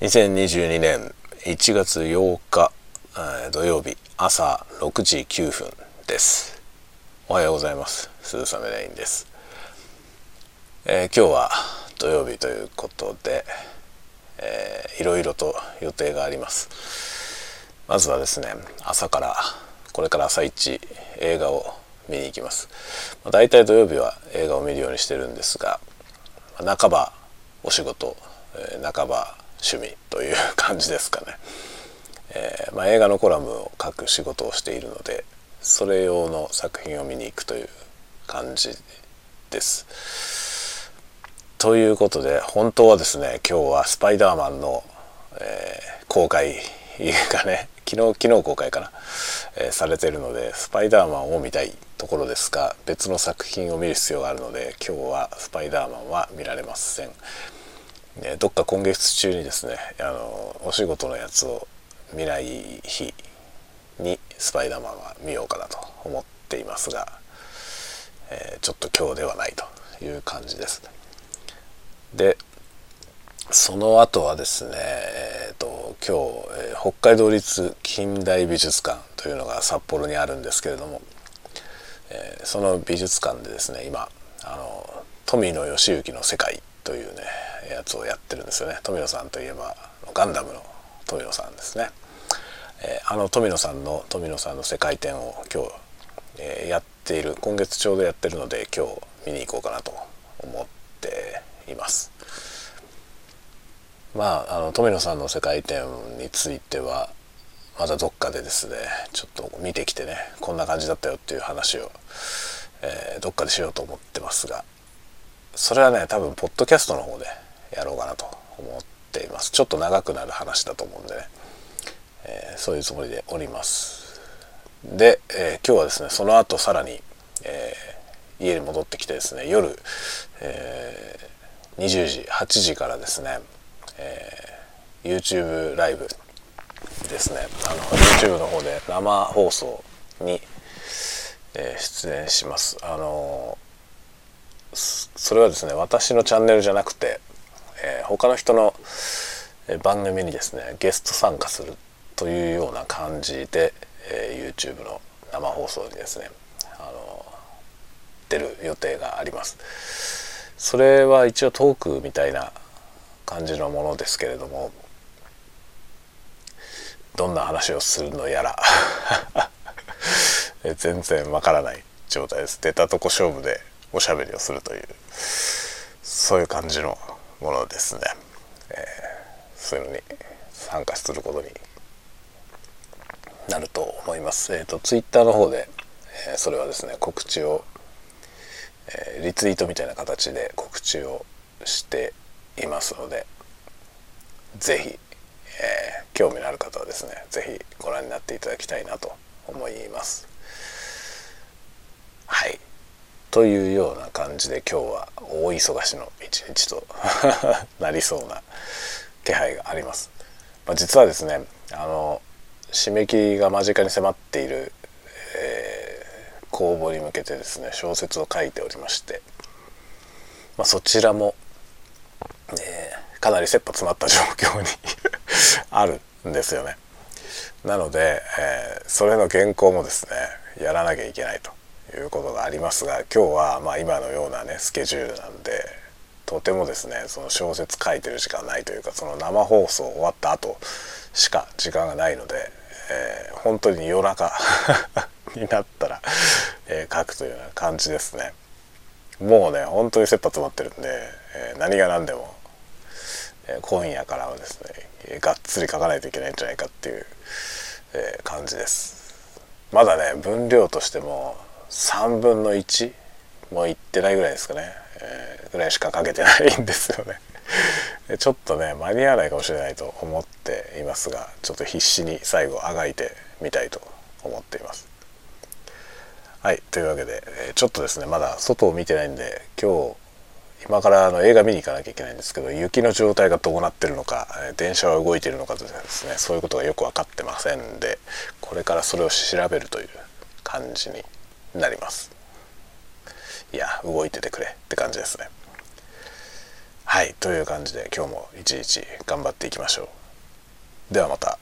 2022年1月8日、えー土曜日朝6時9分です。おはようございます。鈴雨レインです、えー今日は土曜日ということで、えーいろいろと予定があります。まずはですね朝からこれから朝一映画を見に行きます、まあ、大体土曜日は映画を見るようにしてるんですがまあ半ばお仕事、えー半ば趣味という感じですかね、えーまあ、映画のコラムを書く仕事をしているのでそれ用の作品を見に行くという感じですということで本当はですね今日は「スパイダーマンの」えー公開がね昨日昨日公開かな、えーされてるのでスパイダーマンを見たいところですが別の作品を見る必要があるので今日はスパイダーマンは見られません。ねどっか今月中にですねあのお仕事のやつを見ない日にスパイダーマンは見ようかなと思っていますが、えーちょっと今日ではないという感じです。でその後はですね、えー、と今日、えー北海道立近代美術館というのが札幌にあるんですけれども、えーその美術館でですね今あの富野義行の世界というねやつをやってるんですよね。富野さんといえばガンダムの富野さんですね、えーあの富野さんの富野さんの世界展を今日、えーやっている今月ちょうどやってるので今日見に行こうかなと思っています。まああの富野さんの世界展についてはまだどっかでですねちょっと見てきてねこんな感じだったよっていう話を、えーどっかでしようと思ってますがそれはね多分ポッドキャストの方でやろうかなと思っています。ちょっと長くなる話だと思うんでね、えーそういうつもりでおります。で、えー今日はですねその後さらに、えー家に戻ってきてですね夜、え20時8時からですね、え YouTube ライブですね。あの YouTube の方で生放送に、え出演します。あのそれはですね私のチャンネルじゃなくて、えー他の人の番組にですねゲスト参加するというような感じで、えー YouTube の生放送にですねあの出る予定があります。それは一応トークみたいな感じのものですけれどもどんな話をするのやら 全然わからない状態です。出たとこ勝負でおしゃべりをするというそういう感じのものですね、えーそういうのに参加することになると思います。えっ、とツイッターの方で、えーそれはですね告知を、えーリツイートみたいな形で告知をしていますのでぜひ、え興味のある方はですねぜひご覧になっていただきたいなと思います。はい。というような感じで今日は大忙しの一日と なりそうな気配があります。まあ、実はですねあの締め切りが間近に迫っている、えー公募に向けてですね小説を書いておりまして、まあ、そちらも、えーかなり切羽詰まった状況に あるんですよね。なので、えーそれの原稿もですねやらなきゃいけないということがありますが今日はま今のようなねスケジュールなんでとてもですねその小説書いてる時間ないというかその生放送終わった後しか時間がないので、えー本当に夜中 になったら、えー書くというような感じですね。もうね本当に切羽詰まってるんで、えー何が何でもえ今夜からはですねえがっつり書かないといけないんじゃないかっていう、え感じですまだね分量としても3分の1もいってないぐらいですかね、えーぐらいしか書けてないんですよね。ちょっとね間に合わないかもしれないと思っていますがちょっと必死に最後あがいてみたいと思っています。はいというわけで、えちょっとですねまだ外を見てないんで今日今からあの映画見に行かなきゃいけないんですけど雪の状態がどうなってるのか電車は動いてるのかとかですねそういうことがよく分かってませんでこれからそれを調べるという感じになります。いや動いててくれって感じですね。はいという感じで今日も一日頑張っていきましょう。ではまた。